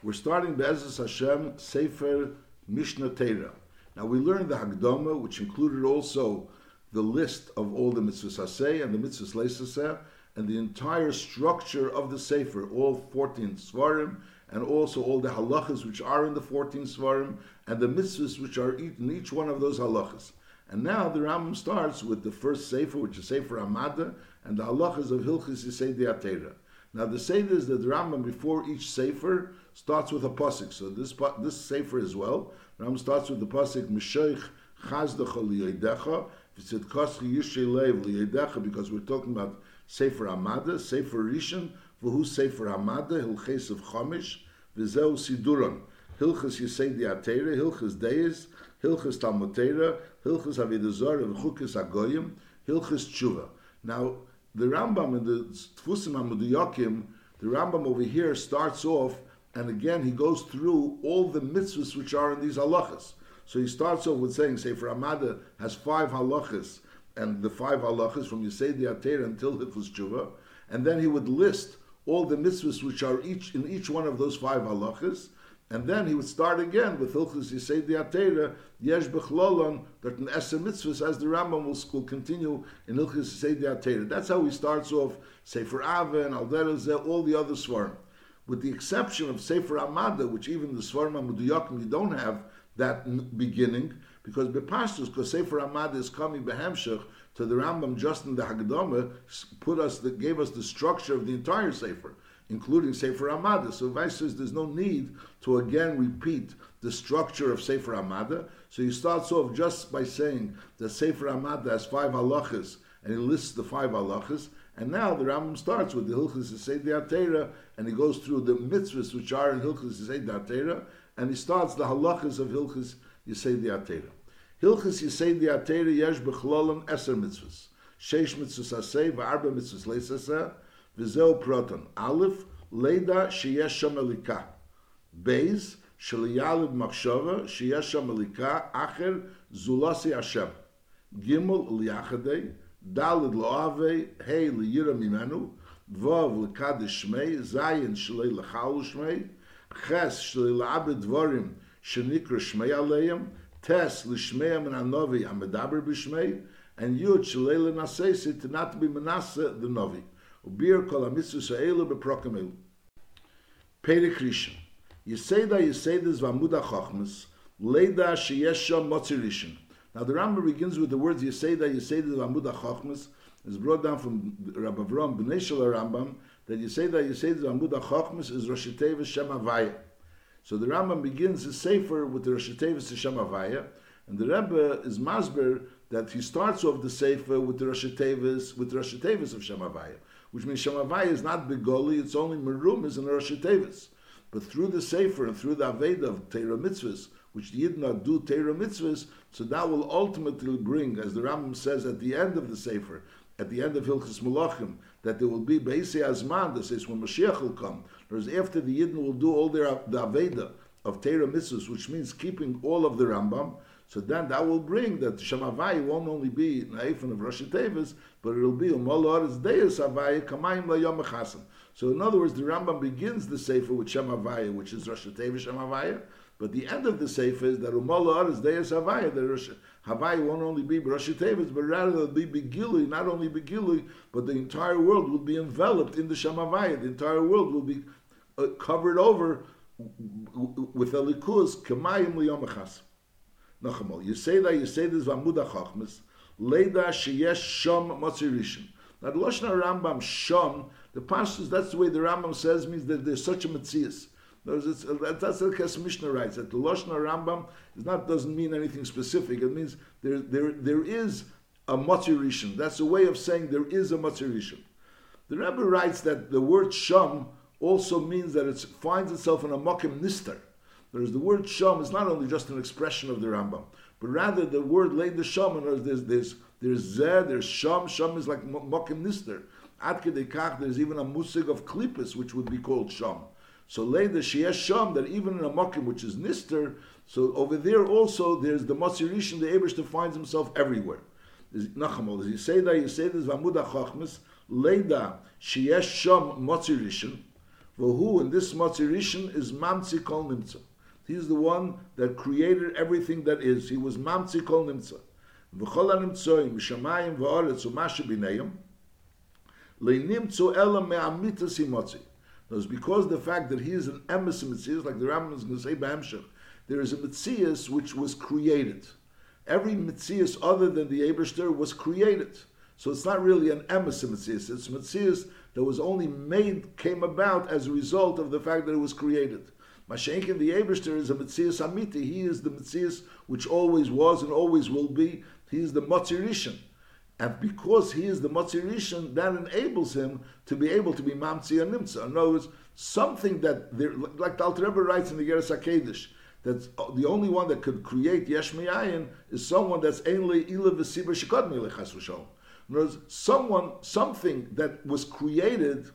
We're starting Be'ezus Hashem Sefer Mishnah Torah. Now we learned the Hagdama, which included also the list of all the mitzvahs Haseh and the mitzvahs Leisaseh, and the entire structure of the Sefer, all 14 Svarim, and also all the halachas which are in the 14 Svarim, and the mitzvahs which are in each one of those halachas. And now the Rambam starts with the first Sefer, which is Sefer Amada, and the halachas of Hilchis Yesodei Hatorah. Now the Seder is that the Rambam before each Sefer starts with a pasuk. So this this Sefer as well, Rambam starts with the pasuk Mishaych Chazdecha Liyedecha. Koschi Yishay Liyedecha, because we're talking about Sefer Amada, Sefer Rishon, V'hu Sefer Amada, Hilches of Chomish, V'zeu Siduron, Hilches Yesodei Hatorah, Hilches Deis, Hilches Talmud Torah, Hilches Avidazor, and Chukes Agoyim, Hilches Tshuva. Now, the Rambam in the Tfusim Amudiyakim, the Rambam over here starts off, and again he goes through all the mitzvahs which are in these halachas. So he starts off with saying, say, for Amada has five halachas, and the five halachas from Yesodei Hatorah until Hilchus Tshuva, and then he would list all the mitzvahs which are each in each one of those five halachas, and then he would start again with Hilchus Yesodei Hatorah, Yesh Bechlolon, that in Eser Mitzvahs, as the Rambam will, continue in Hilchus Yesodei Hatorah. That's how he starts off Sefer Ava and Alderazeh, all the other Svarim. With the exception of Sefer Amada, which even the Svarim Amudiyakim, you don't have that beginning, because Bepashtus, because Sefer Amada is coming Behemshech to the Rambam just in the Haggadah, put us, the, gave us the structure of the entire Sefer including Sefer Amada. So Vice says there's no need to again repeat the structure of Sefer Amada. So he starts off just by saying that Sefer Amada has five halachas, and he lists the five halachas. And now the Rambam starts with the Hilchas Yesodei Hatorah, and he goes through the mitzvahs which are in Hilchas Yesodei Hatorah, and he starts the halachas of Hilchas Yesodei Hatorah. Hilchas Yesodei Hatorah yesh b'chlolim eser mitzvahs. Sheish mitzvahs aseh, v'arba mitzvahs leisaseh, וזהו פרוטון. א', לידה שיש שם מליקה. בייז, שלילד מחשבה שיש שם מליקה, אחר זולסי השם. ג' ליחדי, ד' לאוהבי, ה' לירא ממנו, ו' לקדש שמי, זין שלי לחלו שמי, חס שלי לעבד דבורים שנקרא שמי עליהם, טס לשמי מן הנובי המדבר בשמי, and yud shalei lenasesi to not be novi. וביר כל המצווה האלו בפרוקמל. פרק ראשון, יסיידה יסיידה זבעמוד החוכמס, לידה שיש שם מוצי ראשון. Now the Rambam begins with the words Yeseda, Yeseda Vamud HaChochmas. It's brought down from Rabbi Avram B'nai Shel Rambam that Yeseda, Yeseda Vamud HaChochmas is Rosh Hashanah Shem Havaya. So the Rambam begins his Sefer with the Rosh Hashanah Shem Havaya, and the Rebbe is Masber that he starts off the Sefer with the Rosh Hashanah with the Rosh Hashanah of Shem Havaya which means Shemavai is not Begoli, it's only Merumas and Rosh Tevis. But through the Sefer and through the Aveda of Teira Mitzvahs, which did not do Teira Mitzvahs, so that will ultimately bring, as the Rambam says at the end of the Sefer, at the end of Hilchas Malachim, that there will be Beisi Azman, that says when Mashiach will come. Whereas after the Yidden will do all their the Aveda of Teira Mitzvahs, which means keeping all of the Rambam, so then that will bring that Shemavai won't only be Naifan of Rosh Tevis, but it'll be Umalor is Deus Havai Kamayim Layom Chasim. So in other words, the Rambam begins the Sefer with Shemavai, which is Rosh Tevis Shemavai, but the end of the Sefer is that Umalor is Deus Havai, that Rosh Havai won't only be Rosh Tevis, but rather it'll be Begilui, not only Begilui, but the entire world will be enveloped in the Shemavai. The entire world will be uh, covered over with Elikus Kamayim Layom. You say that, you say this Vamud HaChachmas, Leida Sheyesh Shom Motzirishin. Now the Rambam Shom, the pastors, that's the way the Rambam says, means that there's such a Metzias. That's the Mishnah writes, that the Lashon Rambam is not, doesn't mean anything specific. It means there, there, there is a Motzirishin. That's a way of saying there is a Motzirishin. The Rebbe writes that the word Shom also means that it finds itself in a Mokim Nister. Whereas the word sham is not only just an expression of the Rambam, but rather the word laid the sham, and there's there's there's zeh, there's sham. Sham is like mokim nister. At kedekach, there's even a musig of klippas, which would be called sham. So laid the sheyesh sham, that even in a mokim which is nister, so over there also there's the masirishin, the Abish finds himself everywhere. Nachamol, as you say that, you say this v'amud ha'chachmas, leida sheyesh sham motzirishin, Vahu, and this Matzirishan is Mamtzi Kol Nimtza. He's the one that created everything that is. He was Mamtzi Kol Nimtza. V'chol ha-nimtzoim, mishamayim v'oretz u'masha b'neim, le'nimtzo ela me'amitas imotzi. It's because the fact that he is an emes mitzias, like the Rambam is going to say there is a mitzias which was created. Every mitzias other than the Eberster was created. So it's not really an emes mitzias. It's mitzias that was only made, came about as a result of the fact that it was created. Mashenkin, the Eberster, is a mitzias amiti. He is the mitzias which always was and always will be. He is the Matzirishan. And because he is the Matzirishan, that enables him to be able to be Mamtzi and Nimtza. In other words, something that, like the Alter Rebbe writes in the Geras HaKedesh, that uh, the only one that could create Yesh Miyayin is someone that's Ainli Ila V'Sibra Shekod Melech In other words, someone, something that was created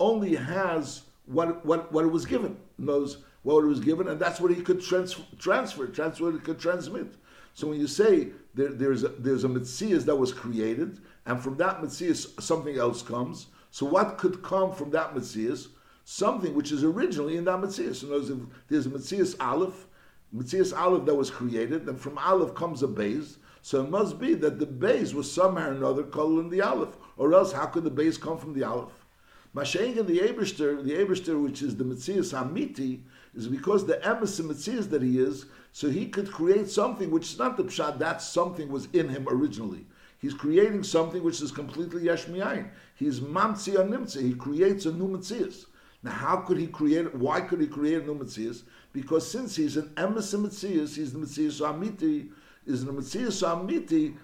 only has what, what, what it was given. Knows what it was given, and that's what he could trans- transfer, transfer, could transmit. So when you say there, there's a, there's a mitzias that was created, and from that mitzias something else comes. So what could come from that mitzias? Something which is originally in that mitzias. In other words, there's a mitzias aleph, mitzias aleph that was created, and from aleph comes a base. So it must be that the base was somehow or another called in the aleph, or else how could the base come from the aleph? Mashengen the Eberster, the Eberster, which is the mitzias amiti, is because the emes mitzias that he is so he could create something which is not the pshat, that something was in him originally. He's creating something which is completely yesh miyayin. He's mamtzi nimtzi. He creates a new mitzias. Now, how could he create? Why could he create a new mitzias? Because since he's an emes mitzias, he's the mitzias amiti. Is the mitzias amiti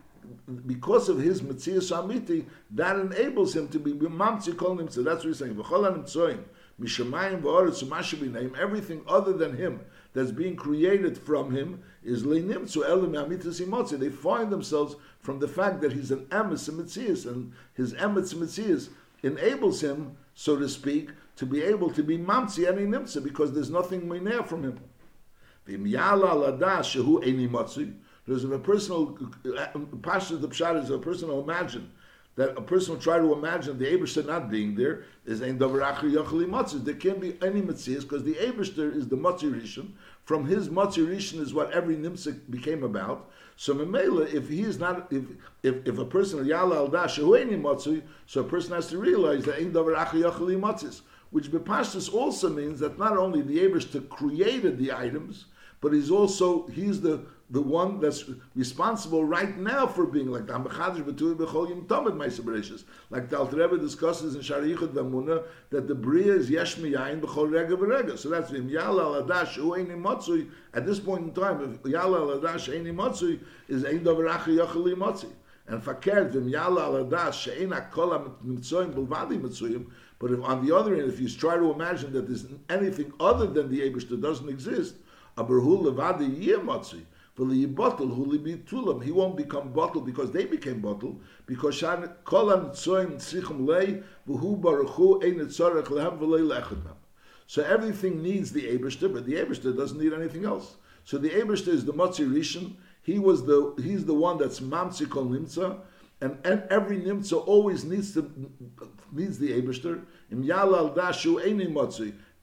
because of his mitzias amiti that enables him to be mamtzi kol nimtzi. That's what he's saying. V'chol mishamayim Everything other than him that's being created from him is leinimtzu They find themselves from the fact that he's an emes mitzias, and his emes mitzias enables him, so to speak, to be able to be mamtzi any nimtza because there's nothing mineh from him. There's a personal uh, passion the pshat is a personal imagine that a person will try to imagine the Abishter not being there is ein davar achri yachli matzis. There can't be any mitzvahs because the Abishter is the Matzirishan. From his Matzirishan is what every nimsik became about. So memela, if he is not, if if, if a person yala al dash matzir, so a person has to realize that ein davar achri yachli matzis. Which bepashtus also means that not only the Abishter created the items, but he's also he's the the one that's responsible right now for being like Meisabereshis. Like the Alter Rebbe discusses in Shari Yichud V'amuna that the Bria is Yesh Miyayin B'chol Rega V'rega. So that's V'im Yala Aladash Hu Motzui. At this point in time, if Yala Aladash Eini Motzui is Ein Dover Achi Yocheli Motzi. And fakert V'im Yala Aladash She'ein HaKol HaMitzoyim B'lvadi Mitzuyim. But if, on the other hand, if you try to imagine that there's anything other than the Abish that doesn't exist, Aberhu Levadi Yeh Motzui. He won't become bottled because they became bottled because Shan Kolan Tzoim Tzrichim Lei V'hu Baruchu Ein Tzorech Lehem V'lei Lechadmem. So everything needs the Eberster, but the Eberster doesn't need anything else. So the Eberster is the Motzi Rishon. He was the he's the one that's Mamsi Kol Nimtza, and, and every Nimtza always needs to needs the Eberster. Im Yalal Dashu Eini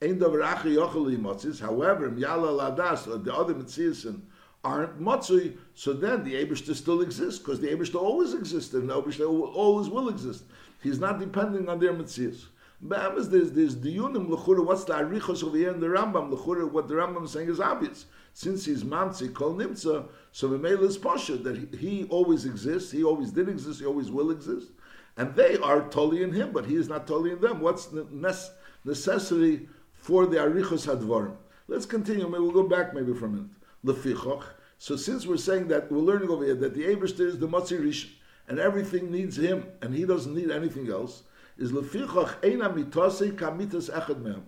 Yochel However, the other Mitzias and aren't matzui, so then the Abishta still exists because the Abishta always existed and the Abishta always will exist. He's not depending on their mitzias. But there's there's diyunim lechura. What's the arichos over here in the Rambam lechura? What the Rambam is saying is obvious. Since he's mamtzi kol nimtza, so Mamela is pasha that he, he, always exists. He always did exist. He always will exist, and they are totally in him, but he is not totally in them. What's the necessity for the arichos hadvarim? Let's continue. Maybe we'll go back maybe for a minute. So since we're saying that we're learning over here that the Abrister is the Matzi and everything needs him and he doesn't need anything else, is lefichach mitase kamitas echad mehem.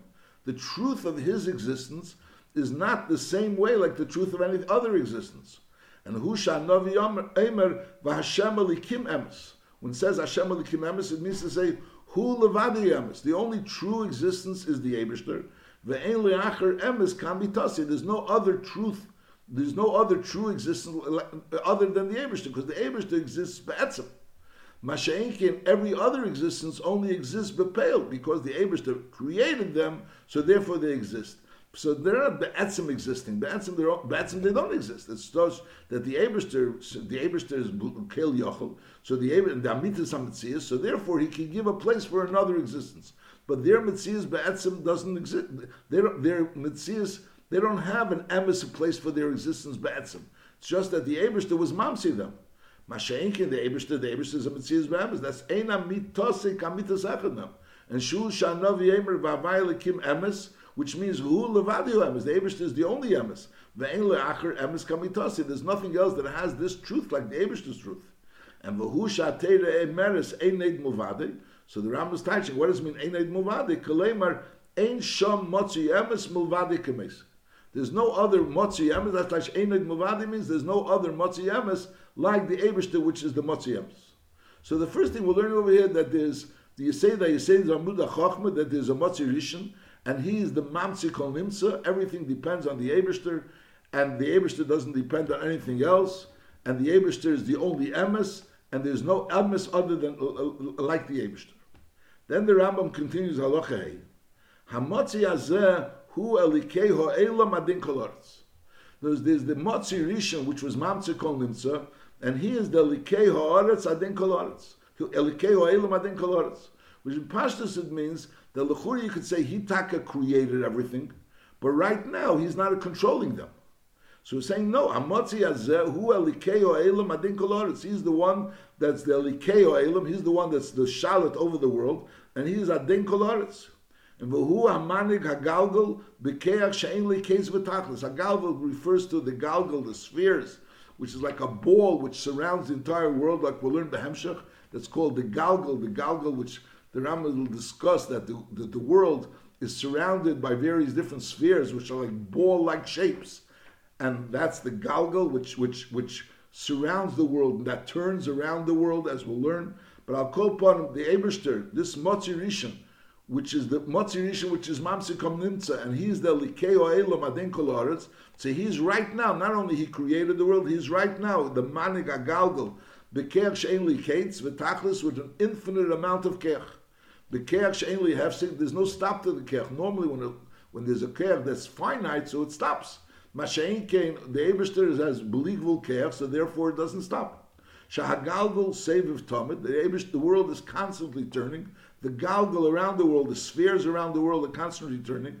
The truth of his existence is not the same way like the truth of any other existence. And husha navi emer v'Hashem elikim emes. When it says Hashem elikim emes, it means to say hu levadi emes. The only true existence is the Abrister. Ve'en le'acher emes kamitase. There's no other truth there's no other true existence other than the Abishter, because the Abishter exists be'etzim. Masha'inkin, every other existence only exists bepale because the Abishter created them, so therefore they exist. So they're not be'etzim existing. Be'etzim, be'etzim they don't exist. It's just that the Abishter, the Abishter is kel yochel, so the Abishter, the Amit is so therefore he can give a place for another existence. But their Mitzias be'etzim doesn't exist. Their, their Mitzias, they don't have an emes, place for their existence be'etzim. It's just that the Abishter was mamsi them. Masha'inkin, the Eberster, the Eberster is a Metzias Be'emes. That's Eina mitose kamitas echadnam. And Shul Shanav Yemer Vavai Lekim Emes, which means Hu Levadi Emes. The Eberster is the only Emes. Ve'en le'acher Emes kamitose. There's nothing else that has this truth like the Eberster's truth. And Vahu Shatera Emeres Eined Muvadi. So the Ram is teaching, what does it mean Eined Muvadi? Kalemar Ein Shom Motzi Emes Muvadi Kemes. There's no other Motzi Emes. That's like Eined Muvadi means there's no other Motzi Emes like the Ebershter, which is the Motziyems. So the first thing we'll learn over here that there's the Yisei that Yisei Zamud Chachma, that there's a Motzi Rishon, and he is the Mamsi Kol Nimsa. Everything depends on the Ebershter, and the Ebershter doesn't depend on anything else, and the Ebershter is the only Emes, and there's no Emes other than uh, uh, like the Ebershter. Then the Rambam continues Halacha Hamotzi Azeh Hu Elikei Ho'elam Adin Koloretz. There's, there's the Motzi Rishon, which was Mamsi Kol Nimsa, and he is the Likei Haaretz Adin Kol Haaretz. Elikei Adin Kol. Which in Pashtus it means that Lechuri you could say he taka created everything, but right now he's not controlling them. So he's saying no. Amotzi Azeh Hu Elikei Ha'elam Adin Kol. He's the one that's the Elikei Ha'elam. He's the one that's the Shalit over the world, and he is Adin Kol. And v'hu hamanig hagalgal b'keach she'en le'keis v'tachlis. Hagalgal refers to the galgal, the spheres, which is like a ball which surrounds the entire world, like we'll learn the. That's called the galgal, the galgal which the Rambam will discuss that the, the, the world is surrounded by various different spheres which are like ball-like shapes. And that's the galgal which which which surrounds the world and that turns around the world as we'll learn. But I'll call upon the Eberster, this Motzi Rishon, which is the Motzi Rishon, which is Mamsikom Nimtza, and he's the Likeo Elam Adin Kolaretz. So he's right now, not only he created the world, he's right now the Manig Agalgal, Bekeach Shein Likates, V'tachlis, with an infinite amount of Kech. Bekeach Shein Lihefsik, there's no stop to the Kech. Normally when, a, when there's a Kech that's finite, so it stops. Mashain Kain, the Eberster has believable Kech, so therefore it doesn't stop. Shahagalgal Seviv Tomid, the, the world is constantly turning the galgal around the world, the spheres around the world are constantly turning.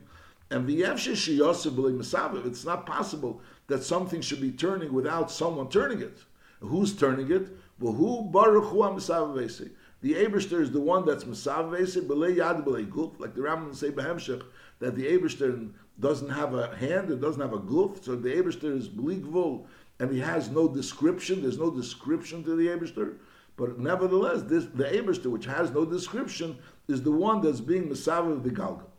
And it's not possible that something should be turning without someone turning it. Who's turning it? The Eberster is the one that's guf, like the Rambam say behemshech, that the Eberster doesn't have a hand, it doesn't have a guf, so the Eberster is b'li and he has no description, there's no description to the Eberster. But nevertheless, this the Eberster, which has no description, is the one that's being Masav of the Galgal.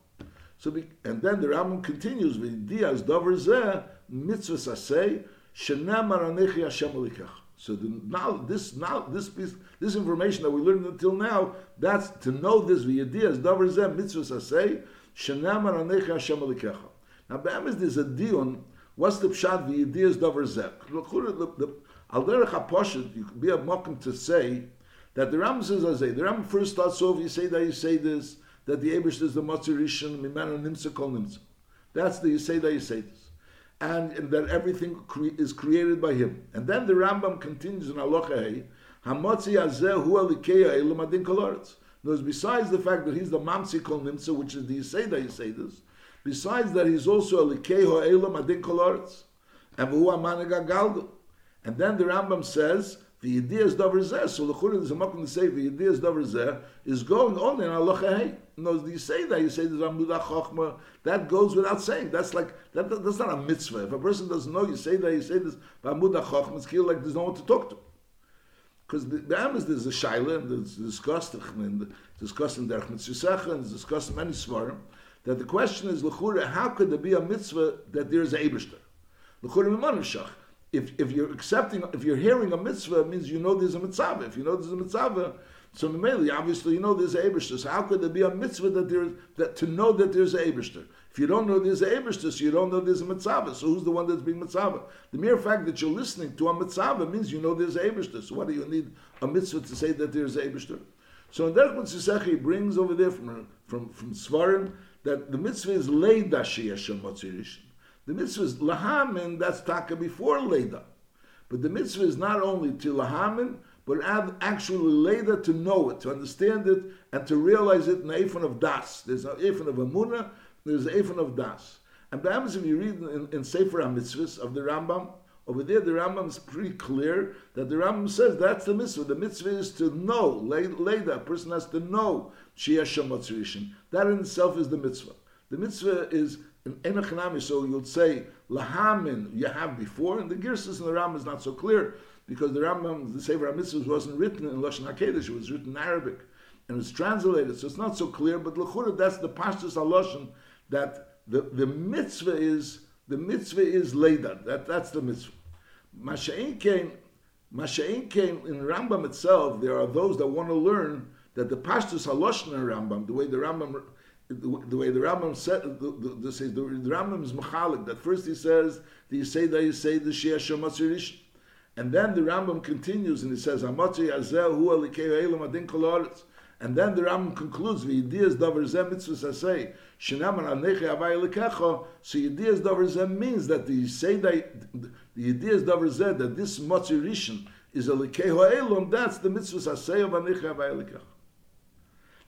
So, be, and then the Rambam continues with Diaz Dover Zeh Mitzvah Sasei Shenamar Anechi Hashem Alikach. So the, now this now this piece this information that we learned until now that's to know this the v'yedias davar zeh mitzvah sasei shenamar anecha Hashem alikecha. Now be'emes there's a dion. What's the pshat v'yedias davar zeh? Al derech haposhet, you could be a mokum to say that the Ram says, I the Ram first starts off, you say that you say this, that the Abish is the Matzir Rishon, Mimana Nimsa Kol Nimsa. That's the you say that you say this. And, and that everything cre- is created by him. And then the Rambam continues in Aloha Hey, Hamotzi Azeh Hu Alikeya Elam Adin Koloretz. Besides the fact that he's the Mamsi Kol Nimsa, which is the you say that you say this, besides that he's also Alikeya Elam Adin. And Hu Amanaga Galgal. And then the Rambam says, the idea is zeh. So the Chura is a to say the idea is zeh is going on in halacha hey. No, you say that you say the Ramuda Chochma. That goes without saying. That's like that, that, That's not a mitzvah. If a person doesn't know, you say that you say this Ramuda Chochma. It's like there's no one to talk to. Because the, the Am there's a shaila and there's discussed and discussed in Derech Mitzvah and discussed in many svarim that the question is lechura how could there be a mitzvah that there is a Eibushter? Lechura mimanishach if, if you're accepting, if you're hearing a mitzvah, it means you know there's a mitzvah. If you know there's a mitzvah, so mainly, obviously, you know there's a Eberster. So how could there be a mitzvah that there's that to know that there's a Eberster? If you don't know there's a Ebershter, so you don't know there's a Mitzvah. So who's the one that's being Mitzvah? The mere fact that you're listening to a Mitzvah means you know there's a Ebershter. So what do you need a mitzvah to say that there's a Ebershter? So in Mitzvah he brings over there from, from, from Svarim that the mitzvah is Leida Sheyeshem Motzirish. The mitzvah is Lahamin, that's Taka before Leida. But the mitzvah is not only to Lahamin, but actually later to know it, to understand it, and to realize it in the Ephon of Das. There's an Ephon of Amunah, there's an Ephon of Das. And perhaps if you read in, in Sefer HaMitzvahs of the Rambam, over there the Rambam is pretty clear that the Rambam says that's the mitzvah. The mitzvah is to know, later, a person has to know Shiyah That in itself is the mitzvah. The mitzvah is so you'll say, Lahamin, you have before, and the Girsis in the Rambam is not so clear because the Rambam, the Sefer HaMitzvahs wasn't written in Lashon HaKedesh, it was written in Arabic, and it's translated, so it's not so clear, but L'chura, that's the Pashtus HaLashon, that the, the mitzvah is, the mitzvah is Leda, that, that's the mitzvah. Masha'in came, Masha'in came in Rambam itself, there are those that want to learn that the Pashtus HaLashon in Rambam, the way the Rambam the, the way the Rambam said, the, the, the, the, the Rambam is machalik. That first he says, that you say that you say the Shia Shematzirish, and then the Rambam continues and he says, Amatzi Azel Hu Alikei Elam Adin Koloritz. And then the Rambam concludes, V'yidias davar zeh mitzvah sasei, shenaman aneche avay lekecha, so yidias davar zeh means that the that, the yidias davar zeh, that this motzi rishon is a lekeho elam, that's the mitzvah sasei of aneche avay lekecha.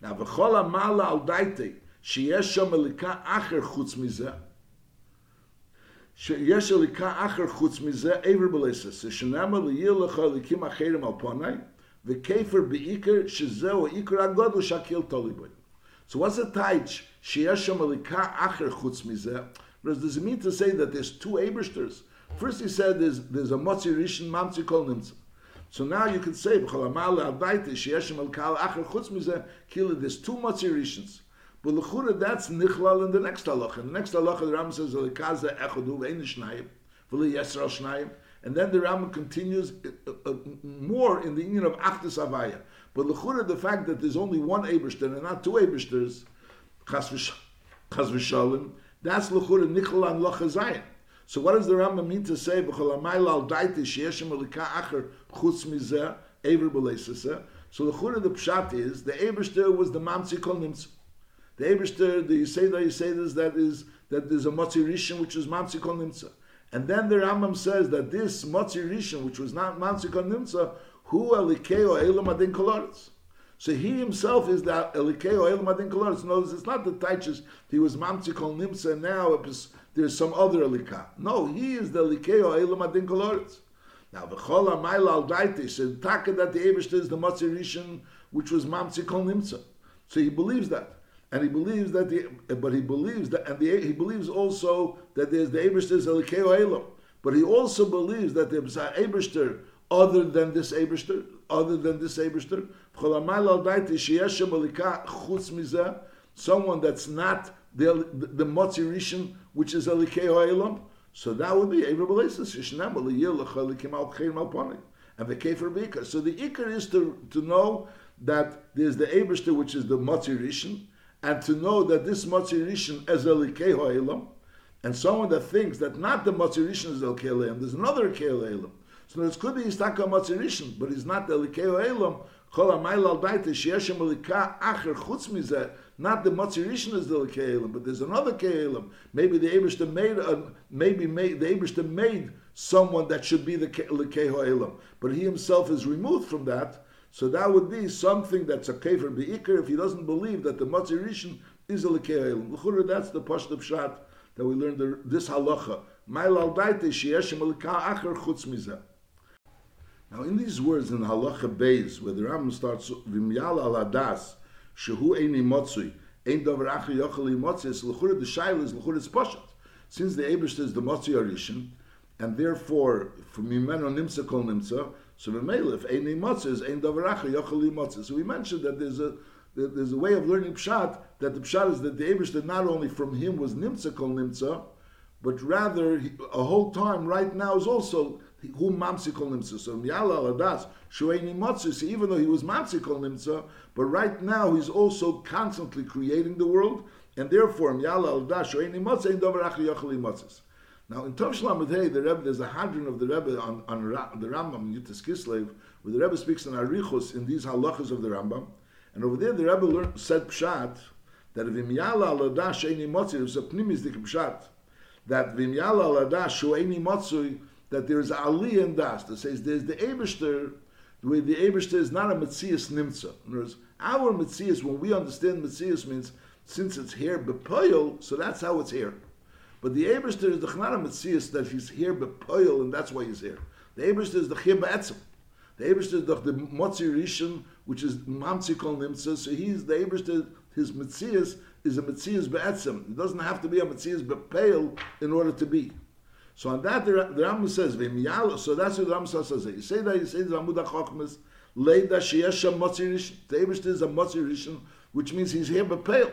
Now, v'chol amala al daite, sheyesh shom elika acher chutz mizeh, שיש אליקה אחר חוץ מזה עבר בלסס, שנאמר ליהיה לך אליקים אחרים על פני, וכפר בעיקר שזהו העיקר הגודל שהקהיל תולי בו. So what's the taich? שיש שם אליקה אחר חוץ מזה? Does it mean to say that there's two Ebersters? First he said there's, there's a Motzi Rishon, Mamzi Kol Nimtza. So now you can say, בכל המעלה הביתה, שיש שם אליקה אחר חוץ מזה, כאילו there's two Motzi Rishons. But l'chura, that's nichlal in the next halacha. In the next halacha, the Ram says, "Lekaza echodu ve'in shnayim, v'li yesral shnayim." And then the Ram continues uh, uh, more in the union of Achdus Avaya. But l'chura, the fact that there's only one Ebershter and not two Ebershters, chas v'shalim, that's l'chura nichlal an lachazayin. So what does the Rambam mean to say? So the chura the pshat is the Ebershter was the mamtzi kol nimtz. The Eberster, the Yiseda Yisedas, that is that there's a Motzi Rishon which is Mamsi Kol. And then the Rambam says that this Motzi Rishon, which was not Mamsi Kol Nimtza, Hu Elikeo Elam Adin Koloritz. So he himself is that Elikeo Elam Adin Koloritz. Notice it's not the Taichus, he was Mamsi Kol and now there's some other Elika. No, he is the Elikeo Elam Adin Koloritz. Now, Maila Al Daiti said, Taka that the Eberster is the Motzi Rishon, which was Mamsi Kol. So he believes that and he believes that the, but he believes that, and the, he believes also that there's the Ebershter Elikeo Elam, but he also believes that there's an Ebershter other than this Ebershter, other than this Ebershter. Someone that's not the the, the which is Elikeo Elam, so that would be Yishnam and the Kefer Bika. So the Ikar is to to know that there's the Ebershter, which is the Motzi Rishon and to know that this Matzirishan is Elikei Ha'elam, and someone that thinks that not the Matzirishan is Elikei Ha'elam, there's another Elikei. So it could be he's Taka Matzirishan, but he's not the Elikei Ha'elam, Kol HaMayl Al Daita, Sheyeshem Elika Acher Chutz not the Matzirishan is the Elikei but there's another Kei Maybe the Ebershter made, a, maybe made, the Ebershter made someone that should be the Elikei but he himself is removed from that, so that would be something that's a kefer beikar if he doesn't believe that the matzah rishon is a lekeil. L'chura, that's the pashut pshat that we learned this halacha. Now, in these words in halacha beis, where the Rambam starts v'myal al adas shehu eini motzui ein davar acher yochel motzui, so l'chura the shail is l'chura it's pashut. Since the Abish is the motzui rishon, and therefore from mimeno nimsa kol nimsa, so the Melech, Eini Motzes, Ein Davaracha, Yocheli Motzes. So we mentioned that there's a there's a way of learning Pshat, that the Pshat is that the Abish not only from him was Nimtza Kol Nimtza, but rather a whole time right now is also who Mamsi Kol Nimtza. So Miyala Aladas, Shueini Motzes, even though he was Mamsi Kol Nimtza, but right now he's also constantly creating the world, and therefore Miyala al Dash Eini Now in Tov Shalom the Rebbe, there's a hadron of the Rebbe on, on the Rambam in Yutas Kislev, where the Rebbe speaks in Arichos in these halachas of the Rambam, and over there the Rebbe learned, said Pshat that if Yala al Dash Eini Motzei, there's a pnimisdik Pshat that Yala al Dash Eini that there's a aliyah in das that says there's the the way the Eberster is not a Metzias Nimtza. In other words, our Metzias, when we understand Metzias means since it's here bepoil, so that's how it's here. But the Eberster is the Chanara Metzias that he's here bepoil, and that's why he's here. The Eberster is the Chir Be'etzim. The Eberster is the, Motzi Rishon, which is Mamzi Kol Nimtza, so he's the Eberster, his Metzias is a Metzias Be'etzim. It doesn't have to be a Metzias Bepoil in order to be. So on that, the, the Rambam says, so that's what the Rambam says. You say that, you say Ramud HaChochmas, Leida Sheyesha Motzi Rishon. The Eberster is a Motzi Rishon, which means he's here bepoil.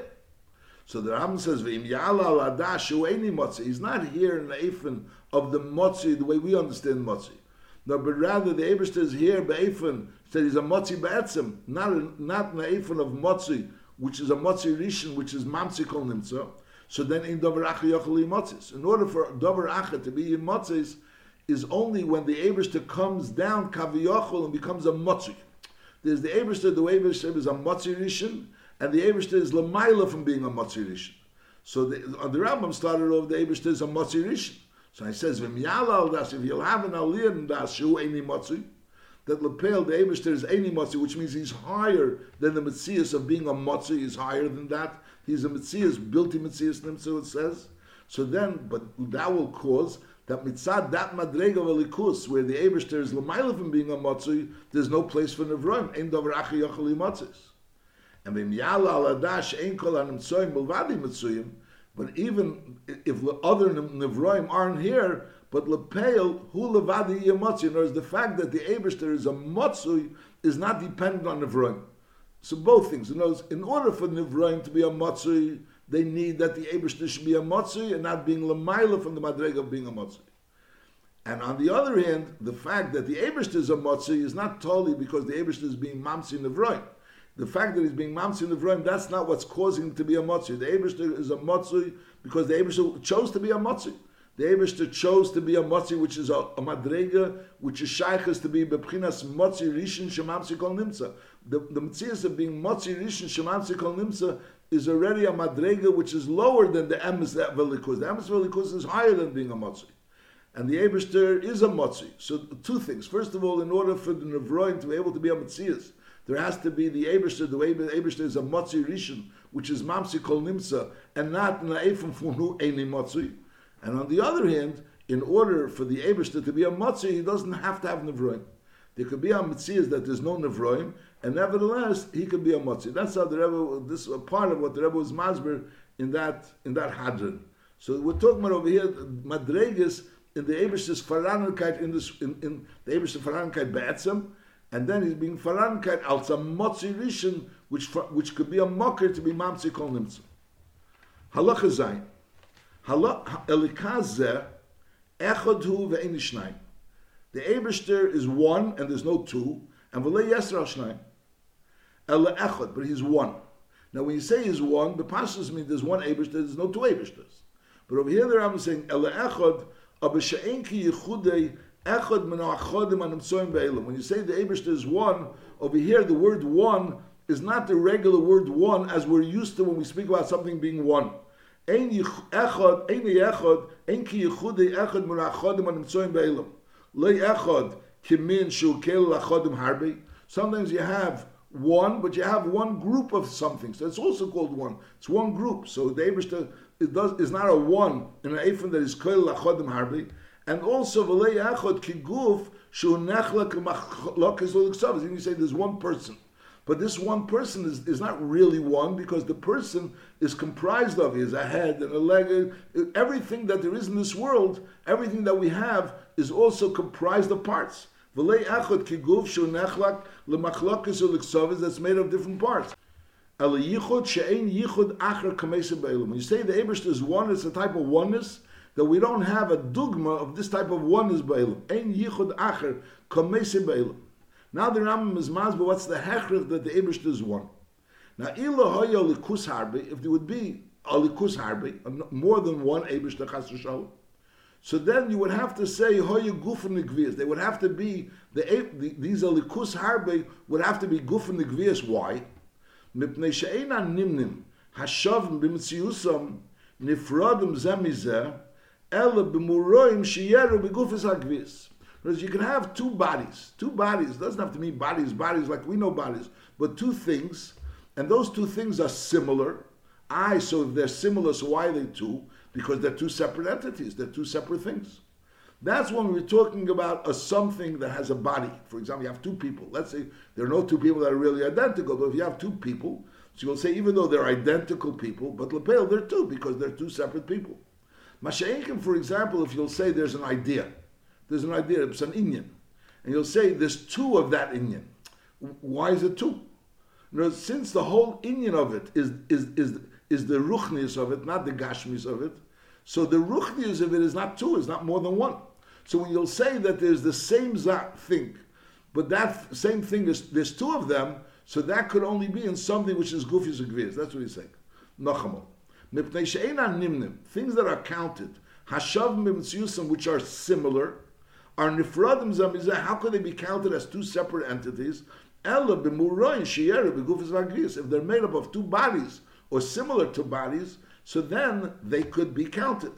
So the Rambam says, "V'im yala ladashu eni motzi." He's not here in the eifin of the motzi the way we understand motzi. No, but rather the Eberster is here be'eifin. Said he's a motzi be'etzim, not not in the eifin of motzi, which is a motzi rishon, which is mamzi kol nimtza. So then in davar acha yochel motzis. In order for davar acha to be in motzis, is only when the Eberster comes down kaviyachol and becomes a motzi. There's the Eberster, the Eberster is a motzi rishon and the Ebershter is Lamaila from being a Matzir So the, uh, the Rambam started off the Ebershter is a Matzir So he says, das, if you'll have an aliyah in das, shu any Matzir, that Lepel, the Ebershter is any Matzir, which means he's higher than the Metzias of being a Matzir, he's higher than that. He's a Metzias, built in Metzias, so it says. So then, but that will cause that mitzad that madrega velikus, where the Ebershter is Lamaila from being a Matzir, there's no place for Nevroim. Ein davar achi yachali Matzis. And but even if the other Nevroim aren't here, but lepeil hu levadi yamotzi. In words, the fact that the Eberster is a motzui is not dependent on Nevroim. So both things. In words, in order for Nevroim to be a motzui, they need that the Eberster should be a motzui and not being lemaila from the madrega of being a motzui. And on the other hand, the fact that the Eberster is a motzui is not totally because the Eberster is being mamsi Nevroim the fact that he's being mamsi in the Vroim, that's not what's causing him to be a motzi. The Abishter is a motzi because the Abishter chose to be a motzi. The Abishter chose to be a motzi, which is a, a madrega, which is shaykhas to be bepchinas motzi rishon shemamsi kol nimsa. The, the mitzias of being motzi rishon shemamsi kol nimsa is already a madrega which is lower than the emes velikus. The emes velikus is higher than being a motzi. And the Abishter is a motzi. So two things. First of all, in order for the Nevroim to be able to be a mitzias, there has to be the Eberster, the way the is a Motzi Rishon, which is Mamsi Kol Nimsa, and not Na'efim Funu Eini Motzi. And on the other hand, in order for the Eberster to be a Motzi, he doesn't have to have Nevroim. There could be a Mitzias that there's no Nevroim, and nevertheless, he could be a Motzi. That's how the Rebbe, this is a part of what the Rebbe was Masber in that, in that Hadran. So we're talking about over here, Madregas, in the Eberster's Faranelkeit, in, in, in the Eberster Faranelkeit Be'etzem, and then he's being farankat als a motzi rishon, which which could be a mocker to be mamzi kol nimtza. Halacha zayin. Elikazeh echad hu shnayim. The Eberster is one and there's no two, and v'le yesra shnayim. Ele echad, but he's one. Now when you say he's one, the pashas mean there's one Eberster, there's no two Ebersters. But over here the Rambam is saying Ele echad, abesha'enki yichudei When you say the Abishta is one, over here the word one is not the regular word one as we're used to when we speak about something being one. Sometimes you have one, but you have one group of something. So it's also called one. It's one group. So the Abishta is not a one in an Ephraim that is kel achodim harbi and also v'lei achod kiguf shu nechlek machlokas And you say there's one person. But this one person is, is not really one because the person is comprised of, has a head and a leg. Uh, everything that there is in this world, everything that we have, is also comprised of parts. That's made of different parts. When you say the Abish is one, it's a type of oneness that we don't have a dogma of this type of oneness ba'elam. Ein yichud acher kamese ba'elam. Now the Rambam is mazba, what's the hechrich that the Ebershter is one? Now, ilo hoyo likus harbe, if there would be alikus harbi, more than one Eibishter Chas. So then you would have to say hoyu gufin gvias. They would have to be the, the these alikus harbe would have to be gufin gvias. Why? Mipnei she'ena nimnim hashavim b'mitziusam nifradim zemizeh ela b'muroim sheyeru. Because you can have two bodies, two bodies. Doesn't have to mean bodies, bodies like we know bodies, but two things, and those two things are similar. I, so they're similar, so why are they two? Because they're two separate entities, they're two separate things. That's when we're talking about a something that has a body. For example, you have two people. Let's say there are no two people that are really identical, but if you have two people, so you'll say even though they're identical people, but Lepel, they're two because they're two separate people. Masha'inkim, for example, if you'll say there's an idea, there's an idea, it's an Inyan. And you'll say there's two of that Inyan. Why is it two? You since the whole Inyan of it is, is, is, is the ruchnius of it, not the gashmis of it, so the ruchnius of it is not two, it's not more than one. So when you'll say that there's the same thing, but that same thing is there's two of them, so that could only be in something which is gufis agvias. That's what he's saying. Nachamol. Things that are counted, hashav which are similar, are nifradim zamizah, how could they be counted as two separate entities? If they're made up of two bodies or similar to bodies, so then they could be counted.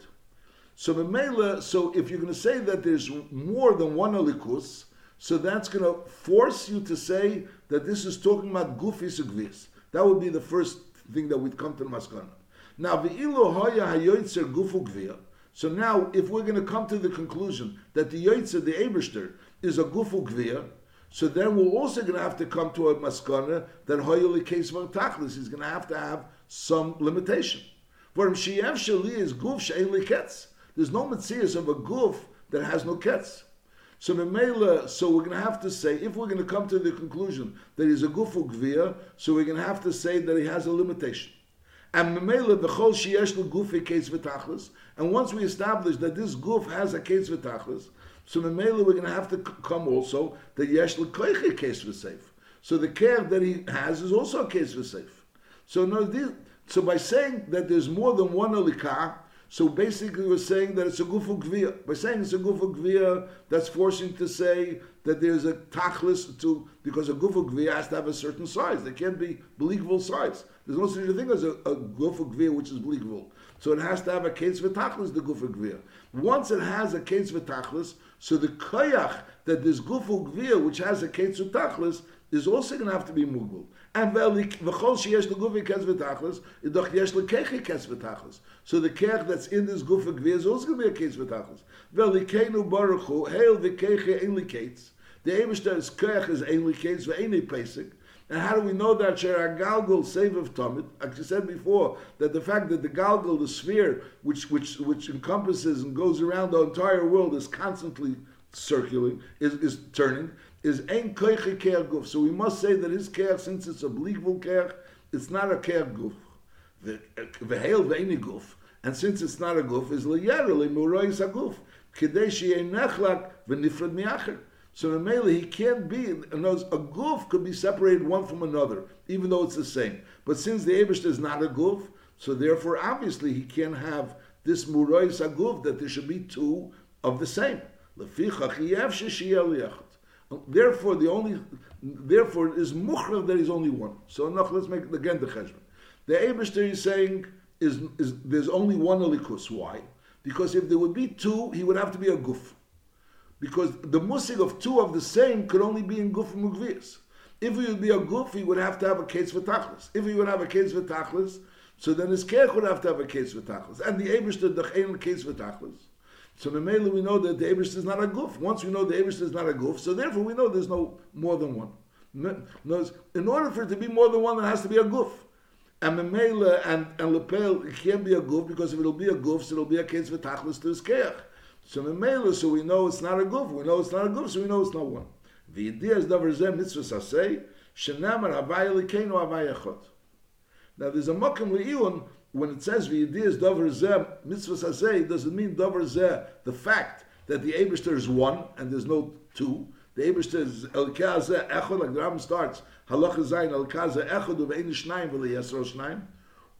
So so if you're going to say that there's more than one alikus, so that's going to force you to say that this is talking about gufis. That would be the first thing that would come to the maskana. Now, gufu. So now, if we're going to come to the conclusion that the Yoitzer, the Eberster, is a Gufu Gvir, so then we're also going to have to come to a Maskana that Hoyali case Tachlis is going to have to have some limitation. For him, Shiev Shali is Guf She'eli Ketz. There's no Metzias of a Guf that has no Ketz. So Memela, so we're going to have to say, if we're going to come to the conclusion that he's a Gufu Gvir, so we're going to have to say that he has a limitation. And Memela, the Chol Sheyesh Gufi case V'Tachlis, and once we establish that this goof has a case v'tachlis, so Mamela we're going to have to come also that yesh l'koiche case v'seif. So the care that he has is also a case v'seif. So no, so by saying that there's more than one alikah, so basically we're saying that it's a gufu gvia. By saying it's a gufu gvia, that's forcing to say that there's a tachlis to because a gufu gvia has to have a certain size. They can't be believable size. There's no such thing as a, a gufu gvia which is believable. So it has to have a case v'tachlis, the gufa gvir. Once it has a case v'tachlis, so the koyach that this gufa gvir, which has a case v'tachlis, is also going to have to be mugul. And v'chol sheyesh the gufa kes v'tachlis, idoch yesh lekechi kes v'tachlis. So the kech that's in this gufa gvir is also going to be a case v'tachlis. V'likenu baruch hu, hail v'kechi ein likates. The Ebershter's kech is ein likates v'ein pesik. And how do we know that Sher Galgal save of Tomit? I said before, that the fact that the Galgal, the sphere, which which which encompasses and goes around the entire world, is constantly circulating, is, is turning, is ein koiche ker guf. So we must say that his ker, since it's a believable ker, it's not a ker guf. V'heil v'eni guf. And since it's not a guf, is le'yer le'murois a guf. Kidei she'ei nechlak v'nifrad mi'acher. So Mamela, he can't be, in a goof could be separated one from another, even though it's the same. But since the Abish is not a goof, so therefore obviously he can't have this murois aguf that there should be two of the same. Therefore, the only, therefore it is muchrav that he's only one. So enough. Let's make again the cheshbon. The Abishter is saying is, is there's only one alikus. Why? Because if there would be two, he would have to be a guf because the musig of two of the same could only be in guf mugvias. If he would be a guf, he would have to have a case for tachlis. If he would have a case for tachlis, so then his kerch would have to have a case for tachlis. And the Abishter the case for tachlis. So Memela, we know that the is not a guf. Once we know the is not a guf, so therefore we know there's no more than one. In order for it to be more than one, there has to be a guf. And Memela and, and Lepel, it can't be a guf because if it'll be a guf, so it'll be a case for tachlis to his. So Memela, so we know it's not a goof. We know it's not a goof, so we know it's not one. The idea is davar zeh mitzvah sasei, shenamar havaya havaya echot. Now there's a makam le'ilon, when it says the idea is davar zeh mitzvah sasei, does it mean davar zeh, the fact that the Abishter is one and there's no two. The Abishter is el kazeh echot, like the Ram starts, halacha zayin el kazeh echot uvein shnayim v'li yesro shnayim.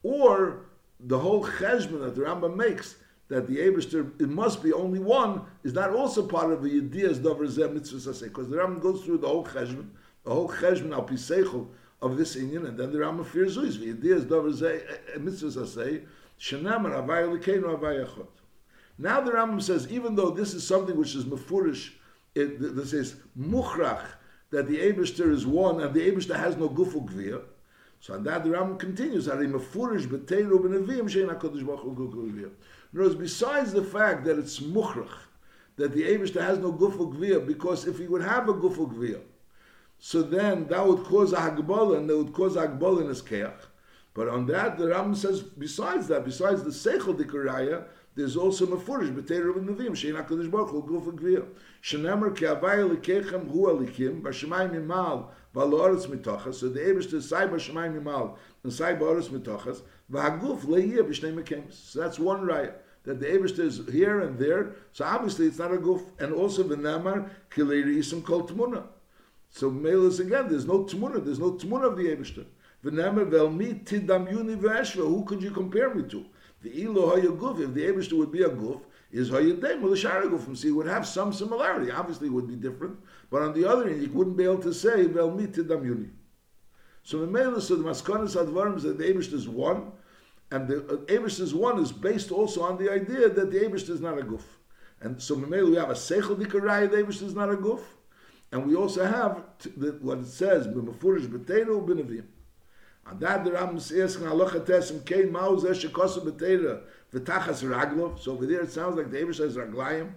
Or the whole cheshbon that the Rambam makes that the Abishter, it must be only one, is not also part of the Yediyas Dover Zeh Mitzvah because the Rambam goes through the whole cheshbon, the whole cheshbon al of this Inyan, and then the Rambam fears Zuiz, the Yediyas Dover Zeh eh, eh, Mitzvah Saseh, Shenamar Avay Lekeinu Avay. Now the Rambam says, even though this is something which is mefurish, it, this is that the Abishter is one and the Abishter has no gufu gvir. So and that the Rambam continues, Ari mefurish b'teiru b'nevim shein HaKadosh Baruch Hu. Words, besides the fact that it's muchrach, that the Abishter has no gufu gvir, because if he would have a gufu gvir, so then that would cause a hagbala, and that would cause a hagbala in his keach. But on that, the Rambam says, besides that, besides the seichel dikuraya, there's also mafurish b'teir of nevim shein hakadosh baruch hu guf gvir. Shenemer ki avay lekechem hu alikim b'shemayim mimal v'aloretz mitochas so the Eibush to say b'shemayim mimal and say b'aloretz mitochas v'haguf leiyeh b'shnei mekems so that's one right that the Eibush is here and there so obviously it's not a goof. and also v'nemar ki leirisim called tmuna so Melis again there's no tmuna there's no tmuna of the Eibush v'nemar vel mi tidam yuni v'eshva who could you compare me to the ilo hayaguf, if the Abishter would be a goof, is hayadem with a gufim. So he would have some similarity. Obviously, it would be different, but on the other hand, he wouldn't be able to say Velmi mitidam yuni. So the Mela, so the Maskonis Advarim is that the Abishter is one, and the uh, Abishter's one is based also on the idea that the Abishter is not a guf. And so we have a Seichel Dikaraya, the Abishter is not a guf, and we also have the, what it says, B'mafurish B'teinu B'nevim. And that the Rambam in Halacha Tesim Kein Mao Zeh Shekosu B'Teira V'Tachas Raglov. So over there it sounds like the Eibush says Raglayim.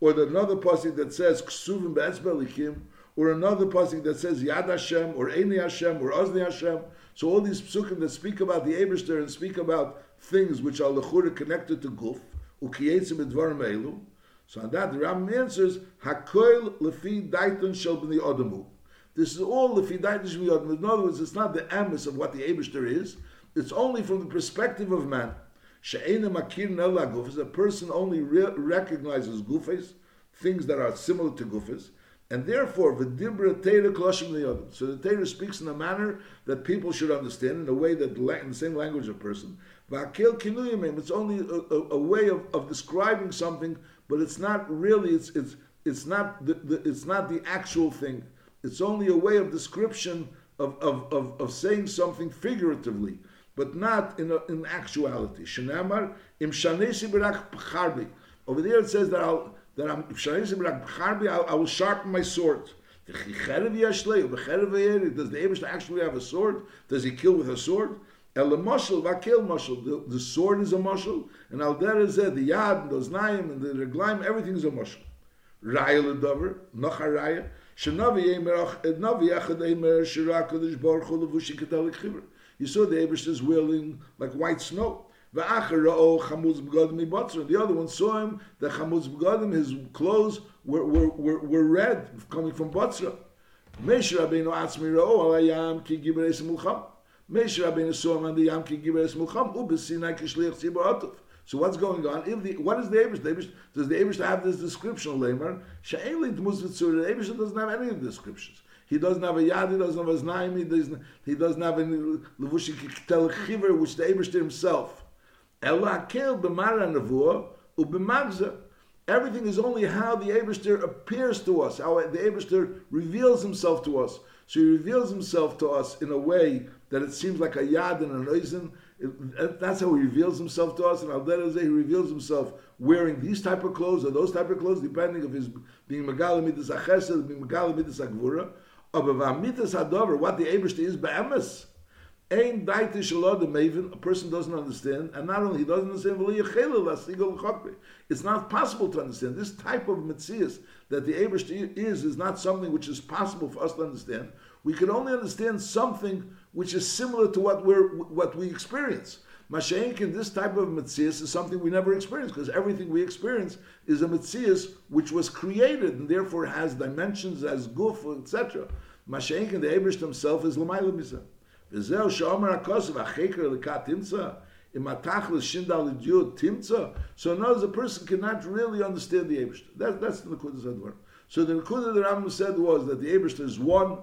Or the, another pasuk that says Ksuvim Be'etzbel Likim. Or another pasuk that says Yad Hashem or Eini Hashem or Ozni Hashem. So all these psukim that speak about the Eibush and speak about things which are lechura connected to Guf. Ukiyetzim Edvarim Elu. So on that the Rambam answers Hakoil Lefi Daiton Shel B'nei Odamu. This is all lefi the Fidaitish Miyod. In other words, it's not the emes of what the Abishter is. It's only from the perspective of man. She'ena makir nelaguf is a person only re- recognizes gufes, things that are similar to gufes, and therefore v'dibra teira kloshim liyodim. So the Torah speaks in a manner that people should understand, in a way that in the same language of person. V'akil kinuyimim. It's only a, a, a way of, of describing something, but it's not really. It's it's it's not the, the it's not the actual thing. It's only a way of description of, of, of, of saying something figuratively, but not in, a, in actuality. Shenamar im shanesi. Over there it says that I'll that I'm. I will sharpen my sword. Does the Abish actually have a sword? Does he kill with a sword? El mashal vakil mashal. The, the sword is a mashal, and al der is the yad, and those naim, and the reglaim, everything is a mashal. Raya ledover, noch a raya. You saw the Abish is wheeling like white snow. The other one saw him, the Chamuz Begadim, his clothes were, were, were, were red, coming from Batzra. Mesh Rabbeinu Atzmi Ra'o al Ayam ki Giberes Mulcham. Mesh Rabbeinu saw him on the Yam ki Giberes Mulcham, Ubis Sinai Kishliach Tzibur Atov. So what's going on? If the, what is the Abish? The Abish does the Abish have this description of Lemar? She'eli Tmuz The Abish doesn't have any of the descriptions. He doesn't have a yad, he doesn't have a znaim, he doesn't, he doesn't have any levushi tel chiver, which the Abish himself. Everything is only how the Abishter appears to us, how the Abishter reveals himself to us. So he reveals himself to us in a way that it seems like a yad and an oizen, that's how he reveals himself to us. And Al he reveals himself wearing these type of clothes or those type of clothes, depending of his being Megala Midas Achesed, being Megala Midas Agvura. What the Abishti is, Be'emes. Ein daite shalod maven, a person doesn't understand, and not only he doesn't understand, it's not possible to understand. This type of mitzias that the Abish is is not something which is possible for us to understand. We can only understand something which is similar to what we're what we experience. Mashenkin, this type of mitzias is something we never experience because everything we experience is a mitzias which was created and therefore has dimensions as guf, etc. Mashenkin, the Abish himself is l'mayla misa. V'zeh shomer hakosav acheker lekat timtza. timtza. So now the person cannot really understand the Abish. That, that's the Nekudah Zadvar. So the Nekudah the Rambam said was that the Abish is one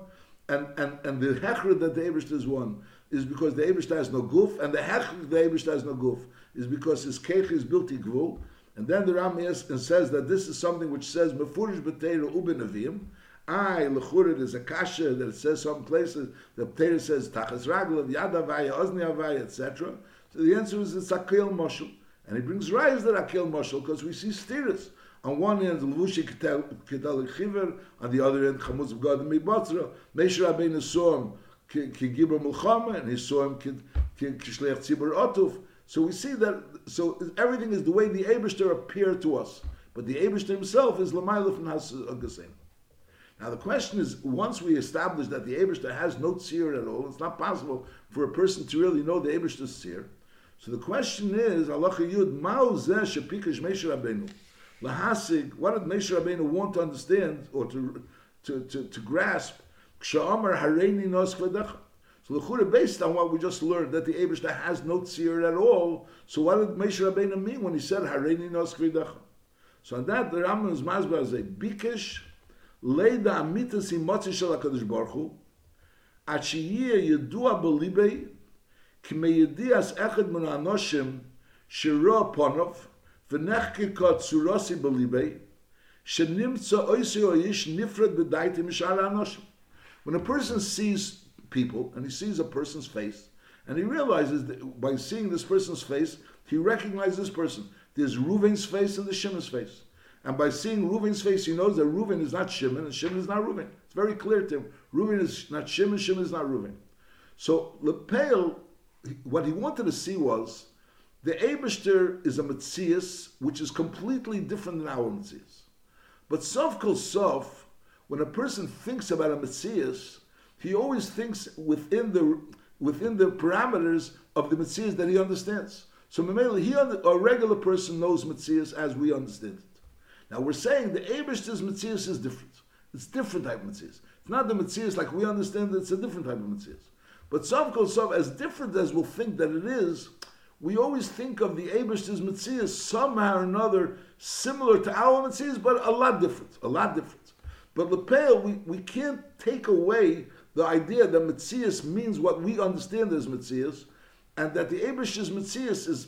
and, and, and the hechra that the Ebrish is one is because the Ebrish has no goof, and the hechra the Ebrish has no goof is because his keich is built gvul, and then the Ram says that this is something which says mefurish b'teira ubenavim. I lechura there's a kasha that says some places the Torah says tachas raglav yad avaya ozni etc. So the answer is it's akil moshel, and he brings rise that akil moshel because we see stiras. On one end, Levushi Kedal Chiver, on the other end, Chamuz God Mibotzra. Moshe Rabbeinu saw him ki Gibra Mulchama, and he saw him ki Shleach Tzibur Otuf. So we see that, so everything is the way the Abishter appeared to us. But the Abishter himself is Lamaila from Has Agasim. Now the question is, once we establish that the Abishter has no tzir at all, it's not possible for a person to really know the Abishter's tzir. So the question is, Allah Yud, Mao Zeh Shepikash Moshe Rabbeinu lahasig, what did Moshe Rabbeinu want to understand or to to, to, to grasp? So the Chura, based on what we just learned, that the Abishta has no tzir at all, so what did Moshe Rabbeinu mean when he said hareini nos So on that, the Rambam is mazbar as a bikesh, leida amitas imotzi shel HaKadosh Baruch Hu, at sheyiyeh yedua belibei, ki meyedias echad min anoshim, shiro ponov, ונחקקה צורוסי בליבי, שנמצא אויסי או איש נפרד בדייטי משאר האנושים. When a person sees people, and he sees a person's face, and he realizes that by seeing this person's face, he recognizes this person. There's Reuven's face and the Shimon's face. And by seeing Reuven's face, he knows that Reuven is not Shimon, and Shimon is not Reuven. It's very clear to him. Reuven is not Shimon, Shimon is not Reuven. So Lepel, what he wanted to see was the Eberster is a Metzias which is completely different than our Metzias. But Sof Kol Sof, when a person thinks about a Metzias, he always thinks within the within the parameters of the Metzias that he understands. So Mamela, he a regular person knows Metzias as we understand. Now we're saying the Eberster's Metzias is different. It's different type of Metzias. It's not the Metzias like we understand it, it's a different type of Metzias. But Sof Kol Sof, as different as we'll think that it is, we always think of the Abish's Metzias somehow or another similar to our Metzias, but a lot different, a lot different. But Lepel, we, we can't take away the idea that Metzias means what we understand as Metzias, and that the Abish's Metzias is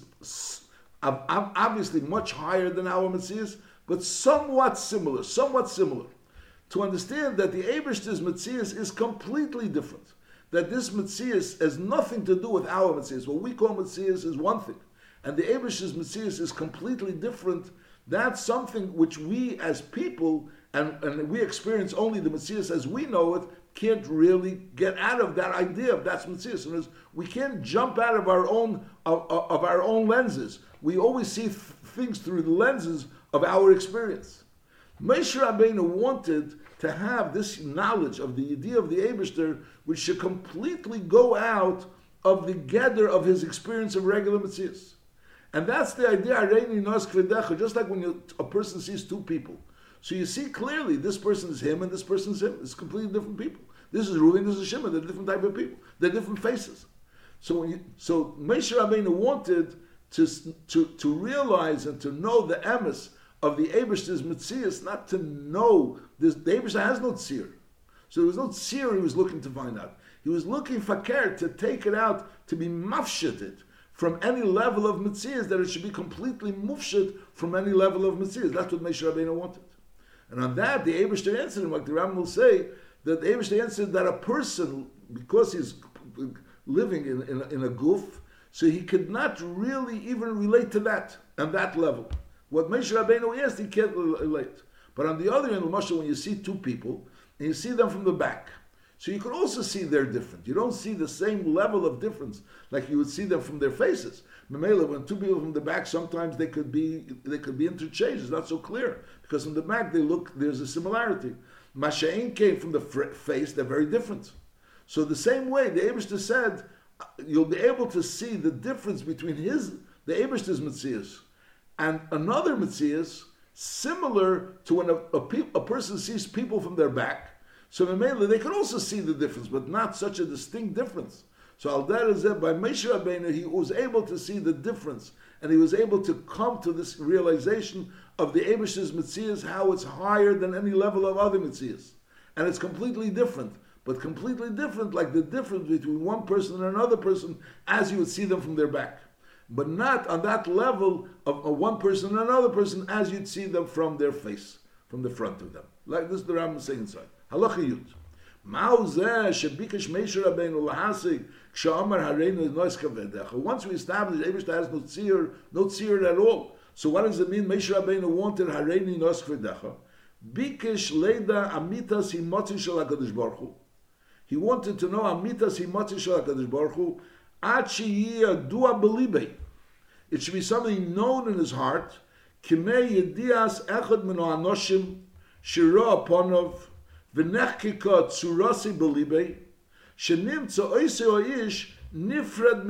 obviously much higher than our Metzias, but somewhat similar, somewhat similar. To understand that the Abish's Metzias is completely different that this Metzias has nothing to do with our Metzias. What we call Metzias is one thing, and the Abish's Metzias is completely different. That's something which we as people, and, and we experience only the Metzias as we know it, can't really get out of that idea of that's Metzias. And we can't jump out of our own of, of our own lenses. We always see th- things through the lenses of our experience. Moshe Rabbeinu wanted to have this knowledge of the idea of the Abishter, which should completely go out of the gather of his experience of regular Metzias. And that's the idea, just like when you, a person sees two people. So you see clearly this person is him and this person is him. It's completely different people. This is Reuven, this is Shimon. They're different type of people. They're different faces. So when you, so Moshe Rabbeinu wanted to, to, to realize and to know the emes of the Abish's Metzias, not to know this. The Abish has no tzir. So there was no tzir he was looking to find out. He was looking for care to take it out, to be mafsheted from any level of Metzias, that it should be completely mufshet from any level of Metzias. That's what Moshe Rabbeinu wanted. And on that, the Abishter answered him, like the Ram will say, that the Abishter answered that a person, because he's living in, in, in a goof, so he could not really even relate to that, on that level. What Moshe Rabbeinu asked, he can't relate. But on the other hand, Moshe, when you see two people, and you see them from the back, so you could also see they're different. You don't see the same level of difference like you would see them from their faces. Mamela, when two people from the back, sometimes they could be they could be interchanged. It's not so clear because from the back they look there's a similarity. Masha'in came from the face; they're very different. So the same way the Abishta said, uh, you'll be able to see the difference between his the Abishta's Metzias and another Metzias similar to when a, a, pe- a, person sees people from their back. So mainly they can also see the difference, but not such a distinct difference. So Al that by Moshe Rabbeinu, he was able to see the difference, and he was able to come to this realization of the Abish's Metzias, how it's higher than any level of other Metzias. And it's completely different, but completely different, like the difference between one person and another person as you would see them from their back. But not on that level of, of one person and another person as you'd see them from their face, from the front of them. Like this the Rambam saying inside. Halacha. Once we establish Abish has no tzir, no tzir at all. So what does it mean? Moshe Rabbeinu wanted Hareini Nos Kvedecha. Bikesh Leda Amitas Himotzi Shel HaKadosh Baruch Hu. He wanted to know Amitas Himotzi Shel HaKadosh Baruch Hu Achi Dua Belibei. It should be something known in his heart. Shira nifred.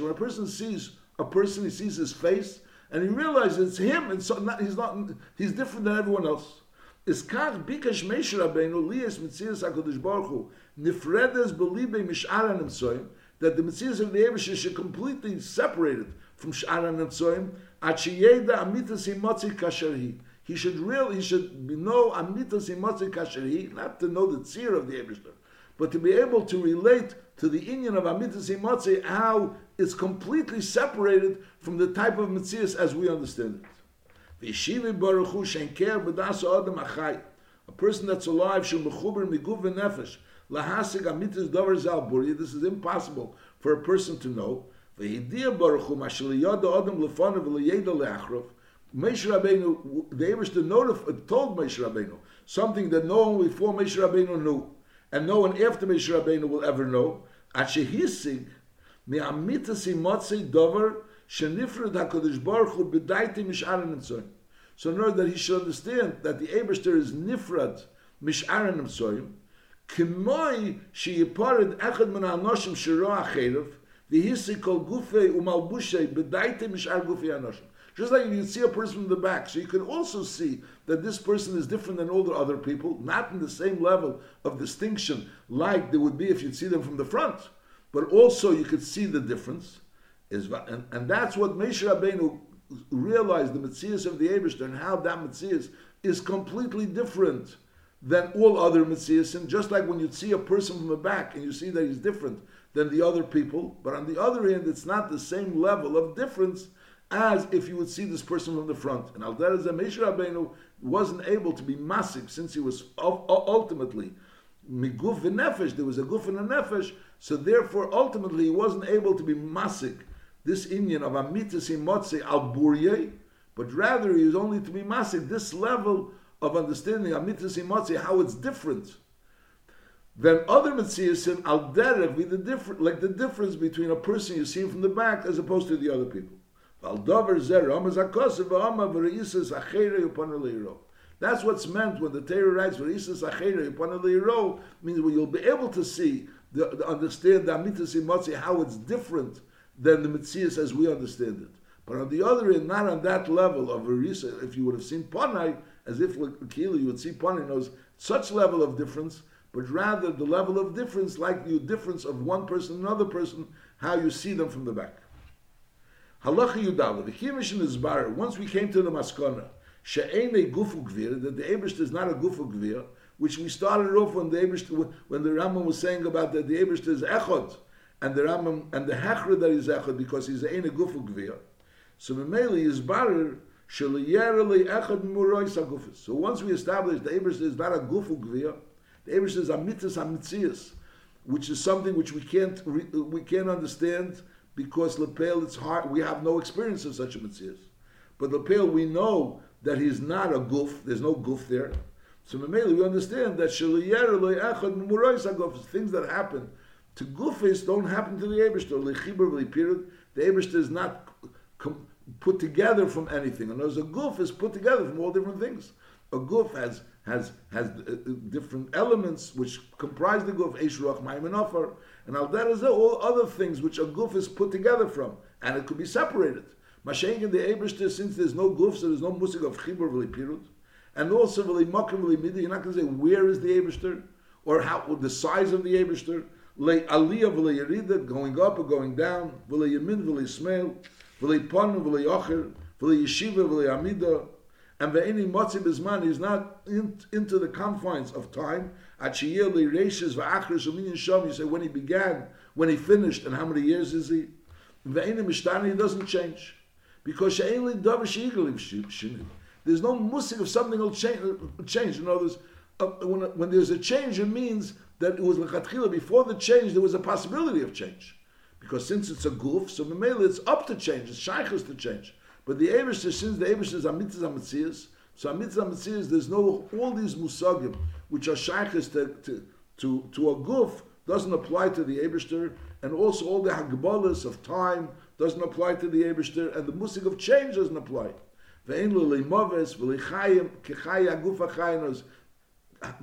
When a person sees a person, he sees his face, and he realizes it's him, and so not, he's not he's different than everyone else. Is kach bikash meishra beinu lias mitzias hakadosh baruch hu nifredes belibe mishara nimtzoyim that the mitzias of the Ebesh should completely separated from sh'ar ha-nimtzoyim at sheyeda amitas himotzi Kasherhi. he should really he should know amitas imotzi kasheri, not to know the tzir of the Ebershter, but to be able to relate to the inyan of amitas imotzi how it's completely separated from the type of mitzias as we understand it. V'shivi baruch hu shenker b'das adam achai, a person that's alive shul mechuber miguv v'nefesh lahasig amitas davar zal This is impossible for a person to know. V'hidia baruch hu adam lefanav v'liyeda le'achrov. Moshe Rabbeinu, the Ebershter notified, told Moshe Rabbeinu something that no one before Moshe Rabbeinu knew, and no one after Moshe Rabbeinu will ever know. Achehisig mi'amitas imotzei dover shenifred Hakadosh Baruch Hu b'daiti mish'aran emtzoyim. So in order that he should understand that the Ebershter is nifrad mish'aran emtzoyim, k'moi sheyipared echad min ha'anoshim shiro acherev, v'hisi kol gufei u'malbushei b'daiti mish'ar gufei ha'anoshim. Just like you see a person from the back. So you can also see that this person is different than all the other people, not in the same level of distinction like there would be if you'd see them from the front. But also you could see the difference. And, and that's what Moshe Rabbeinu realized the Metzias of the Abishter and how that Metzias is completely different than all other Metzias. And just like when you see a person from the back and you see that he's different than the other people, but on the other hand, it's not the same level of difference as if you would see this person from the front. And Al Derazeh Moshe Rabbeinu wasn't able to be massive since he was ultimately miguf v'nefesh. There was a guf and a nefesh, so therefore ultimately he wasn't able to be masik. This inyan of amitas imotze al burye, but rather he was only to be masik. This level of understanding amitas imotze, how it's different. than other mitziasim al derech be the different, like the difference between a person you see from the back as opposed to the other people. That's what's meant when the Torah writes "V'risas achere upon leiro" means well, you'll be able to see, the, the understand the amitas imotzi how it's different than the mitzias as we understand it. But on the other end, not on that level of Verisa, if you would have seen Panai, as if Kili you would see Panai knows such level of difference, but rather the level of difference, like the difference of one person and another person, how you see them from the back. Halacha Yudala, the Kimishin is bar. Once we came to the Maskana, She'ene Gufu Gvir, that the Ebrish is not a Gufu Gvir, which we started off when the Ebrish, when the Rambam was saying about that the Ebrish is Echod, and the Rambam, and the Hechra that is Echod, because he's a Gufu Gvir. So Memeli is bar, so once we establish the Ebrish is not a Gufu the Ebrish is a Mitzvah Amitzias, which is something which we can't, we can't understand, because Lepel, it's hard. We have no experience of such a mitzvah. But Lepel, we know that he's not a goof. There's no goof there. So Mamela, we understand that things that happen to goofis don't happen to the Ebershter. The Ebershter is not put together from anything. And as a goof is put together from all different things. A goof has has has uh, uh, different elements which comprise the goof. Eish Ruach and al is all other things which a goof is put together from, and it could be separated. Mashenk in the Ebershter, since there's no goof, so there's no musik of chibur pirut, and also midi, you're not going to say where is the Ebershter, or how the size of the Ebershter, le aliyah going up or going down, v'li yamin v'li ponu v'li ocher, and ve'eni motzi bizman, he's not in, into the confines of time, you say when he began, when he finished, and how many years is he? Ve'ena mishtani doesn't change. Because she'enli davar she'igel shinu. There's no musik of something will change. change. In other words, uh, when, when there's a change, it means that it was lechatchila. Before the change, there was a possibility of change. Because since it's a goof, so memela it's up to change. It's shaykhus to change. But the Eibush, since the Eibush is amitzah amitzias, so amitzah amitzias, there's no all these musagim which are shaykhus to, to to to a goof doesn't apply to the Eibushter, and also all the hagbalas of time doesn't apply to the Eibushter, and the musig of change doesn't apply. ואין לו לימובס ולחיים כחי הגוף החיינו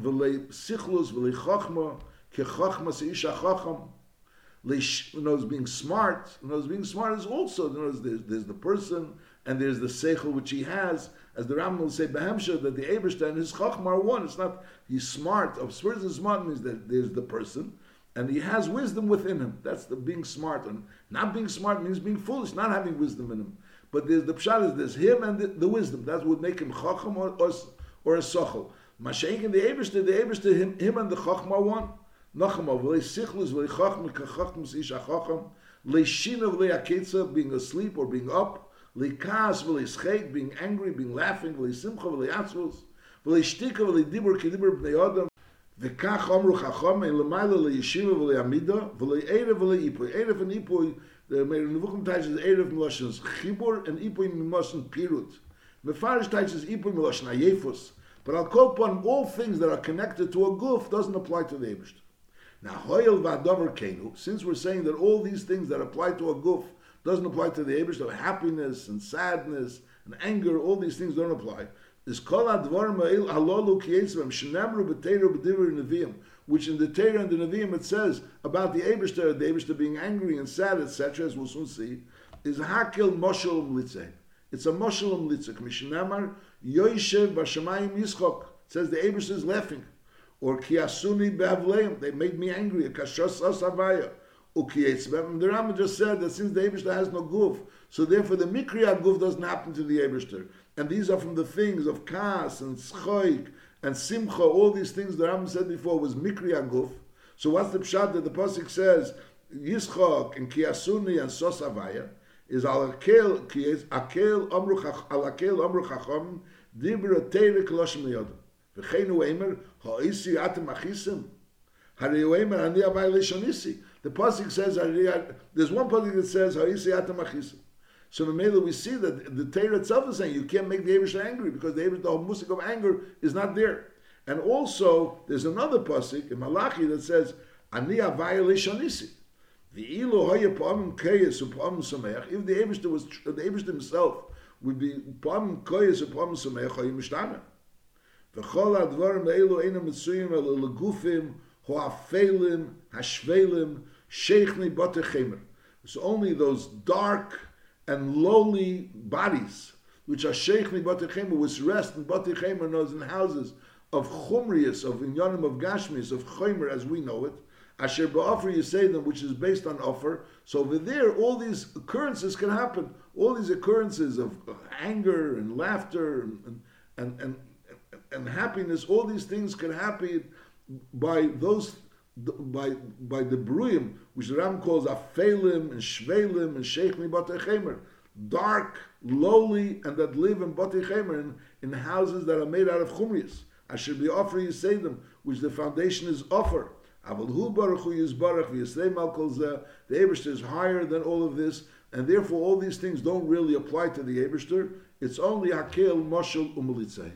ולסיכלוס ולחוכמה כחוכמה שאיש החוכם knows being smart knows being smart is also knows there's, there's the person and there's the seichel which he has as the Rambam will say Behemsha that the Eberstein and his Chachma are one it's not he's smart of person smart means that there's the person and he has wisdom within him that's the being smart and not being smart means being foolish not having wisdom in him but there's the pshat is there's him and the, the wisdom. That would make him chacham or, or, or a sochel. Mashenk in the Eberste, the Eberste, him, him and the chacham are one. noch einmal, weil ich sichlus, weil ich chochme, kachochmus ish achochem, leishinu, weil ich akitza, being asleep or being up, leikaz, weil ich scheg, being angry, being laughing, weil ich simcha, weil ich atzvus, weil ich stika, weil ich dibur, ki dibur bnei odem, וכך אומרו חכם, אין למעלה לישיבה ולימידה, ולערב ולאיפוי. ערב וניפוי, מרנבוכם טייץ איז ערב מלושנס חיבור, אין איפוי מלושן פירוט. מפרש טייץ איז איפוי מלושן היפוס. But I'll call upon all things that are connected to a goof doesn't apply to the Eberstein. Now hoyel kenu since we're saying that all these things that apply to a goof doesn't apply to the ebst of happiness and sadness and anger all these things don't apply is which in the Torah and the Nevi'im it says about the Ebershter, the Ebershter being angry and sad, etc., as we'll soon see, is Hakil Moshel Mlitze. It's a Moshel Mlitze. Mishnamar Yoishev Bashamayim Yischok. says the Ebershter is laughing. Or Kiasuni Behavleim. They made me angry. Kashos Asavaya. Ukietzbem. The Rambam just said that since the Ebershter has no goof, so therefore the Mikriya goof doesn't happen to the Ebershter. And these are from the things of Kas and Schoik and Simcha, all these things the Rambam said before was Mikri Aguf. So what's the pshat that the pasuk says Yischok and Kiasuni and Sosavaya is kiyes akel amru alakel amru dibra. V'cheinu eimer ha'isi atem The pasuk says there's one pasuk that says ha'isi atem achisim. So in Mela we see that the Torah itself is saying you can't make the Abish angry because the Abish, the musik of anger is not there. And also there's another pasuk in Malachi that says Ani avaya leishonisi. The ilu. If the Abish was the Abish himself would be pa'amim keyes u'pa'amim sameach hoya mishtana. V'chol advarim eilu einam mitzuyim el legufim ho'afelim hashvelim sheichni batechemer. It's only those dark and lowly bodies, which are sheikh mi batechem, which rest in batechem knows in houses of chumrius, of inyanim of gashmis, of chomer as we know it. Asher ba'offer you say them, which is based on offer. So over there, all these occurrences can happen. All these occurrences of anger and laughter and and and, and, and happiness, all these things can happen by those by by the bruim, which the Ram calls afelim and shvelim and sheichli batechemer, dark, lowly, and that live in batechemer in, in houses that are made out of chumrius. I should be offering you say them, which the foundation is offer. Aval hu baruch hu yizbarach v'yisleim al kol The Eberster is higher than all of this, and therefore all these things don't really apply to the Eberster. It's only hakel moshel umelitzei.